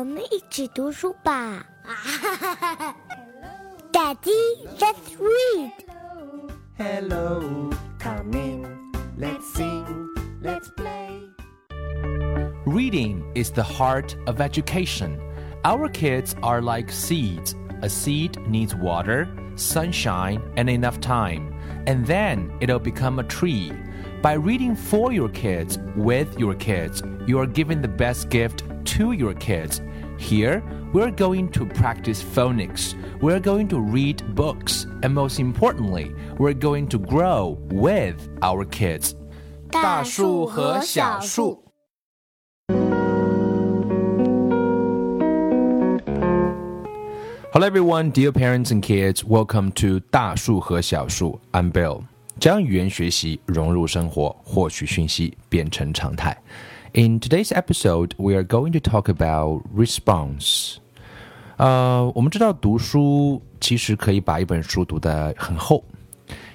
我们一起读书吧。Daddy, let's read. Hello, come in. Let's sing, let's play. Reading is the heart of education. Our kids are like seeds. A seed needs water, sunshine, and enough time, and then it'll become a tree. By reading for your kids, with your kids, you are giving the best gift to your kids. Here, we're going to practice phonics. We're going to read books. And most importantly, we're going to grow with our kids. 大树和小树。 Hello, everyone, dear parents and kids. Welcome to 大树和小树. I'm Bill. 将语言学习融入生活，获取讯息变成常态。 In today's episode, we are going to talk about response. 呃，我们知道读书其实可以把一本书读得很厚，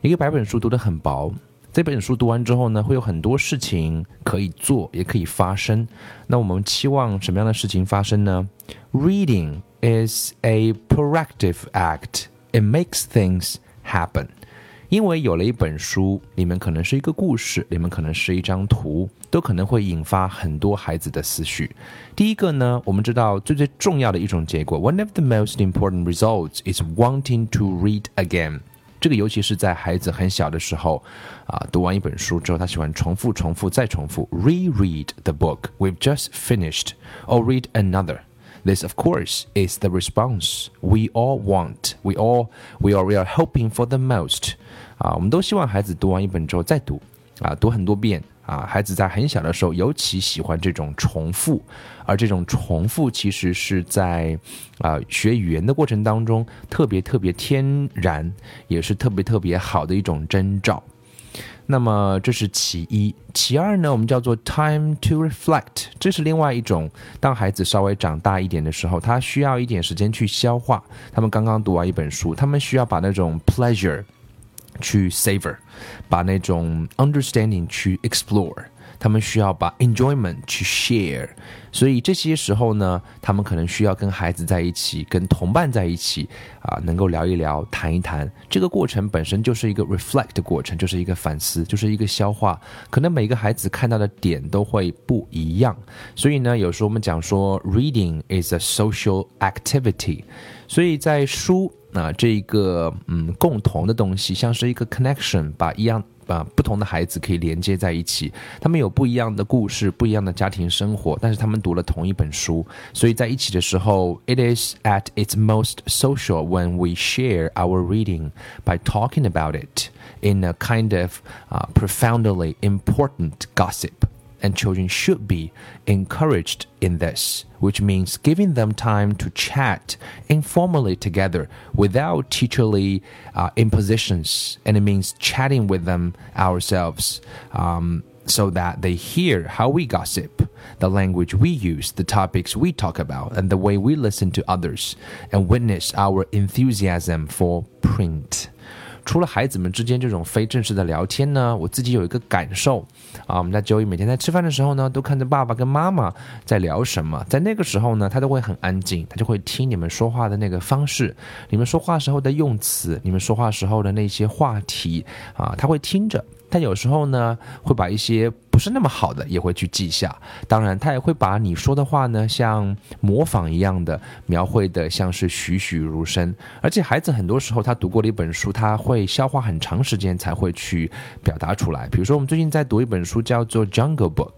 也可以把一本书读得很薄。这本书读完之后呢，会有很多事情可以做，也可以发生。那我们期望什么样的事情发生呢？Reading is a proactive act. It makes things happen. 因为有了一本书，里面可能是一个故事，里面可能是一张图，都可能会引发很多孩子的思绪。第一个呢，我们知道最最重要的一种结果，one of the most important results is wanting to read again。这个尤其是在孩子很小的时候，啊，读完一本书之后，他喜欢重复、重复再重复，reread the book we've just finished or read another。This, of course, is the response we all want. We all, we are, we are hoping for the most. 啊，我们都希望孩子读完一本之后再读，啊，读很多遍。啊，孩子在很小的时候尤其喜欢这种重复，而这种重复其实是在啊学语言的过程当中特别特别天然，也是特别特别好的一种征兆。那么这是其一，其二呢，我们叫做 time to reflect，这是另外一种。当孩子稍微长大一点的时候，他需要一点时间去消化。他们刚刚读完一本书，他们需要把那种 pleasure 去 savor，把那种 understanding 去 explore。他们需要把 enjoyment 去 share，所以这些时候呢，他们可能需要跟孩子在一起，跟同伴在一起啊，能够聊一聊，谈一谈。这个过程本身就是一个 reflect 的过程，就是一个反思，就是一个消化。可能每个孩子看到的点都会不一样，所以呢，有时候我们讲说 reading is a social activity，所以在书啊这个嗯共同的东西，像是一个 connection，把一样。把不同的孩子可以连接在一起，他们有不一样的故事，不一样的家庭生活，但是他们读了同一本书，所以在一起的时候，it is at its most social when we share our reading by talking about it in a kind of uh, profoundly important gossip And children should be encouraged in this, which means giving them time to chat informally together without teacherly uh, impositions. And it means chatting with them ourselves. Um, so that they hear how we gossip, the language we use, the topics we talk about, and the way we listen to others, and witness our enthusiasm for print. 除了孩子们之间这种非正式的聊天呢，我自己有一个感受啊，我们家 Joey 每天在吃饭的时候呢，都看着爸爸跟妈妈在聊什么，在那个时候呢，他都会很安静，他就会听你们说话的那个方式，你们说话时候的用词，你们说话时候的那些话题啊，他会听着。但有时候呢，会把一些不是那么好的也会去记下。当然，他也会把你说的话呢，像模仿一样的描绘的，像是栩栩如生。而且，孩子很多时候他读过的一本书，他会消化很长时间才会去表达出来。比如说，我们最近在读一本书，叫做《Jungle Book》。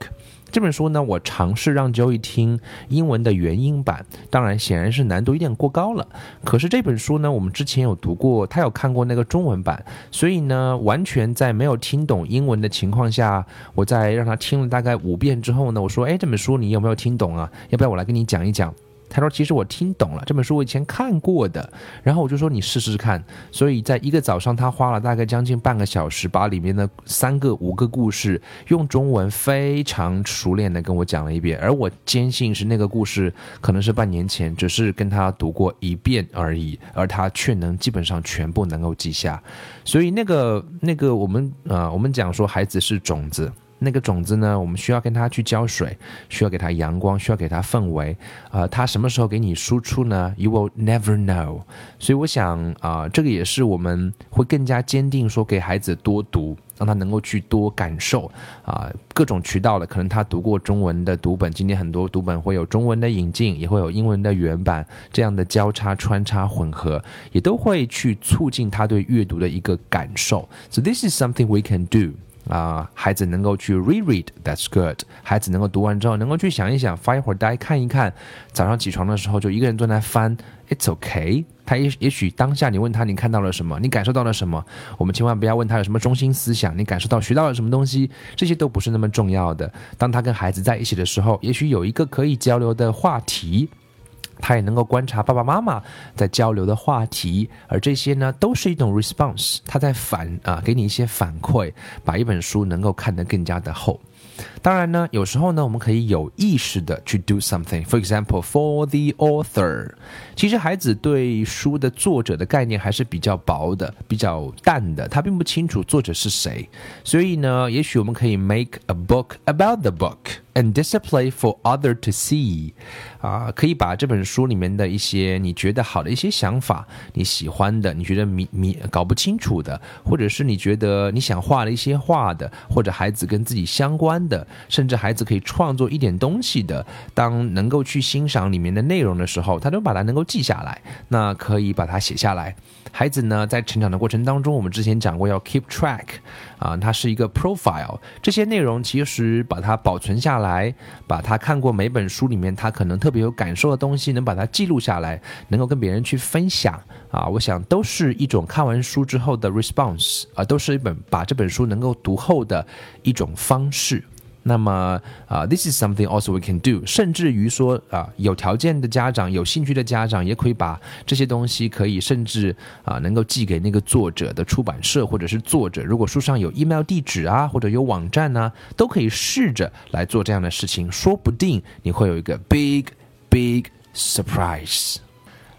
这本书呢，我尝试让 Joey 听英文的原音版，当然显然是难度有点过高了。可是这本书呢，我们之前有读过，他有看过那个中文版，所以呢，完全在没有听懂英文的情况下，我在让他听了大概五遍之后呢，我说：“哎，这本书你有没有听懂啊？要不要我来跟你讲一讲？”他说：“其实我听懂了这本书，我以前看过的。”然后我就说：“你试试看。”所以在一个早上，他花了大概将近半个小时，把里面的三个、五个故事用中文非常熟练的跟我讲了一遍。而我坚信是那个故事可能是半年前，只是跟他读过一遍而已，而他却能基本上全部能够记下。所以那个那个我们啊、呃，我们讲说孩子是种子。那个种子呢，我们需要跟它去浇水，需要给它阳光，需要给它氛围。呃，它什么时候给你输出呢？You will never know。所以我想啊，这个也是我们会更加坚定说，给孩子多读。让他能够去多感受啊，各种渠道的，可能他读过中文的读本，今天很多读本会有中文的引进，也会有英文的原版，这样的交叉穿插混合，也都会去促进他对阅读的一个感受。So this is something we can do. 啊，孩子能够去 reread，that's good。孩子能够读完之后，能够去想一想，发一会儿呆，看一看。早上起床的时候，就一个人坐在翻，it's okay。他也也许当下你问他，你看到了什么？你感受到了什么？我们千万不要问他有什么中心思想，你感受到学到了什么东西？这些都不是那么重要的。当他跟孩子在一起的时候，也许有一个可以交流的话题。他也能够观察爸爸妈妈在交流的话题，而这些呢，都是一种 response。他在反啊，给你一些反馈，把一本书能够看得更加的厚。当然呢，有时候呢，我们可以有意识的去 do something。For example, for the author，其实孩子对书的作者的概念还是比较薄的、比较淡的，他并不清楚作者是谁。所以呢，也许我们可以 make a book about the book。And display for other to see，啊，可以把这本书里面的一些你觉得好的一些想法，你喜欢的，你觉得迷迷搞不清楚的，或者是你觉得你想画的一些画的，或者孩子跟自己相关的，甚至孩子可以创作一点东西的，当能够去欣赏里面的内容的时候，他都把它能够记下来，那可以把它写下来。孩子呢，在成长的过程当中，我们之前讲过要 keep track，啊，它是一个 profile，这些内容其实把它保存下来，把他看过每本书里面他可能特别有感受的东西，能把它记录下来，能够跟别人去分享，啊，我想都是一种看完书之后的 response，啊，都是一本把这本书能够读后的一种方式。那么啊，this is something also we can do。甚至于说啊，有条件的家长、有兴趣的家长，也可以把这些东西可以甚至啊，能够寄给那个作者的出版社或者是作者。如果书上有 email 地址啊，或者有网站呢，都可以试着来做这样的事情，说不定你会有一个 big big surprise。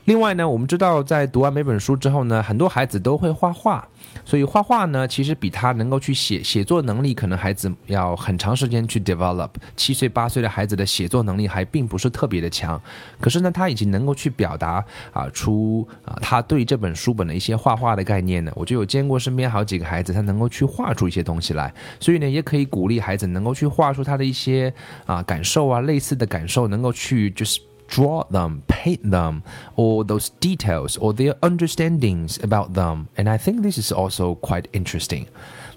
另外呢，我们知道在读完每本书之后呢，很多孩子都会画画。所以画画呢，其实比他能够去写写作能力，可能孩子要很长时间去 develop。七岁八岁的孩子的写作能力还并不是特别的强，可是呢，他已经能够去表达啊出啊他对这本书本的一些画画的概念呢。我就有见过身边好几个孩子，他能够去画出一些东西来。所以呢，也可以鼓励孩子能够去画出他的一些啊感受啊类似的感受，能够去就是。draw them, paint them, or those details or their understandings about them. And I think this is also quite interesting.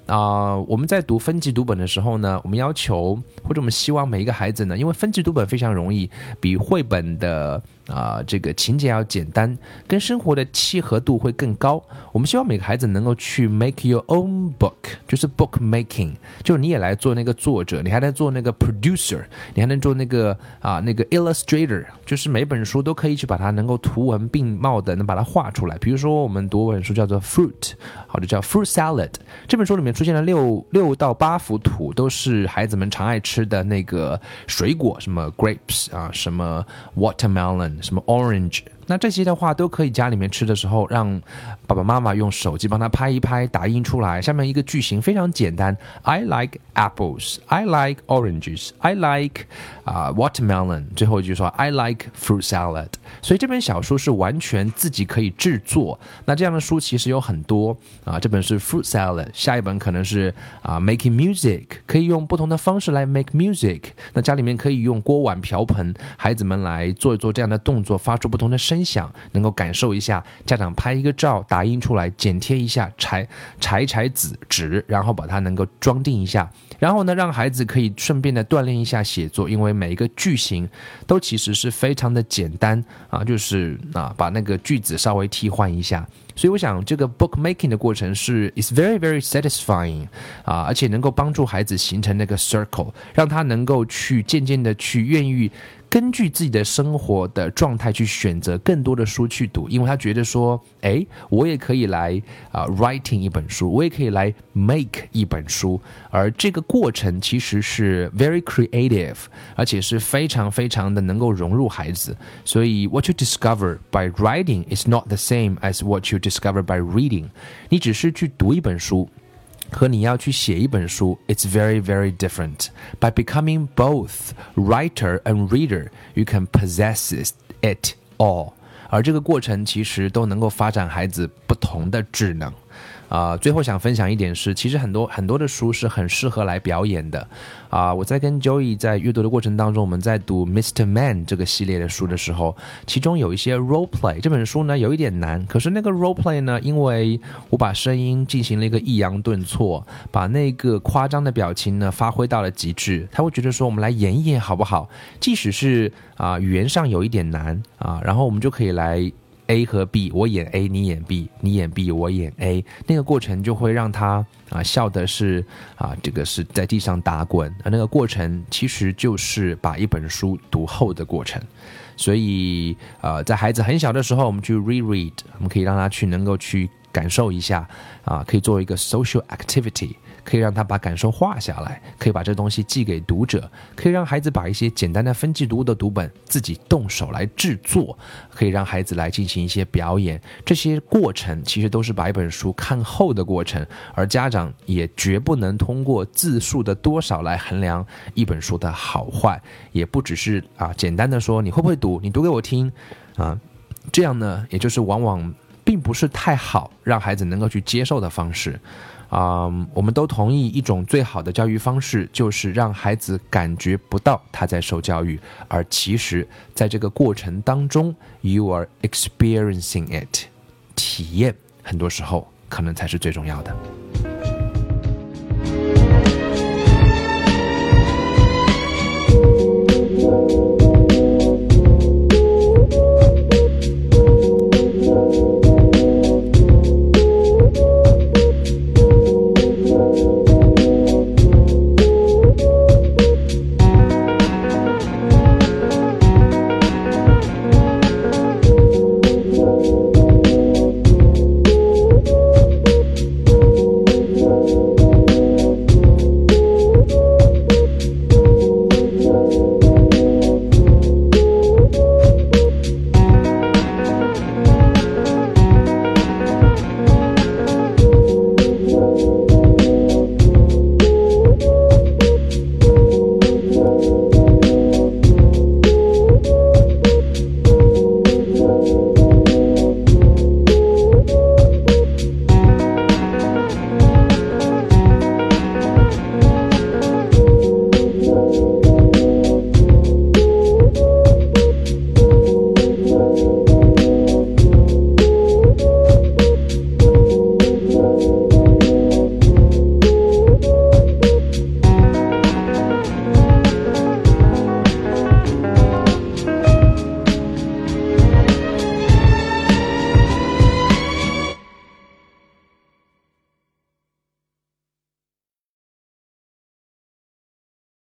啊，我们在读分级读本的时候呢，我们要求或者我们希望每一个孩子呢，因为分级读本非常容易，比绘本的。 啊，这个情节要简单，跟生活的契合度会更高。我们希望每个孩子能够去 make your own book，就是 book making，就是你也来做那个作者，你还能做那个 producer，你还能做那个啊那个 illustrator，就是每本书都可以去把它能够图文并茂的能把它画出来。比如说我们读本书叫做 fruit，好的叫 fruit salad，这本书里面出现了六六到八幅图，都是孩子们常爱吃的那个水果，什么 grapes 啊，什么 watermelon。什么 orange？那这些的话都可以家里面吃的时候，让爸爸妈妈用手机帮他拍一拍，打印出来。下面一个句型非常简单：I like apples. I like oranges. I like 啊 watermelon。最后一句说 I like fruit salad。所以这本小书是完全自己可以制作。那这样的书其实有很多啊。这本是 fruit salad，下一本可能是啊 making music，可以用不同的方式来 make music。那家里面可以用锅碗瓢盆，孩子们来做一做这样的动作，发出不同的声。分享能够感受一下，家长拍一个照，打印出来，剪贴一下，裁裁裁纸纸，然后把它能够装订一下，然后呢，让孩子可以顺便的锻炼一下写作，因为每一个句型都其实是非常的简单啊，就是啊，把那个句子稍微替换一下，所以我想这个 book making 的过程是 is very very satisfying 啊，而且能够帮助孩子形成那个 circle，让他能够去渐渐的去愿意。根据自己的生活的状态去选择更多的书去读，因为他觉得说，哎，我也可以来啊，writing 一本书，我也可以来 make 一本书，而这个过程其实是 very creative，而且是非常非常的能够融入孩子。所以，what you discover by writing is not the same as what you discover by reading。你只是去读一本书。和你要去写一本书，it's very very different. By becoming both writer and reader, you can possess it all. 而这个过程其实都能够发展孩子不同的智能。啊，最后想分享一点是，其实很多很多的书是很适合来表演的。啊，我在跟 Joey 在阅读的过程当中，我们在读 Mr. Man 这个系列的书的时候，其中有一些 role play。这本书呢有一点难，可是那个 role play 呢，因为我把声音进行了一个抑扬顿挫，把那个夸张的表情呢发挥到了极致，他会觉得说我们来演一演好不好？即使是啊语言上有一点难啊，然后我们就可以来。A 和 B，我演 A，你演 B，你演 B，我演 A，那个过程就会让他啊笑的是啊，这个是在地上打滚啊，那个过程其实就是把一本书读后的过程。所以呃，在孩子很小的时候，我们去 reread，我们可以让他去能够去感受一下啊，可以作为一个 social activity。可以让他把感受画下来，可以把这东西寄给读者，可以让孩子把一些简单的分级读物的读本自己动手来制作，可以让孩子来进行一些表演。这些过程其实都是把一本书看厚的过程，而家长也绝不能通过字数的多少来衡量一本书的好坏，也不只是啊简单的说你会不会读，你读给我听啊，这样呢，也就是往往并不是太好让孩子能够去接受的方式。啊我们都同意一种最好的教育方式就是让孩子感觉不到他在受教育而其实在这个过程当中 you are experiencing it 体验很多时候可能才是最重要的。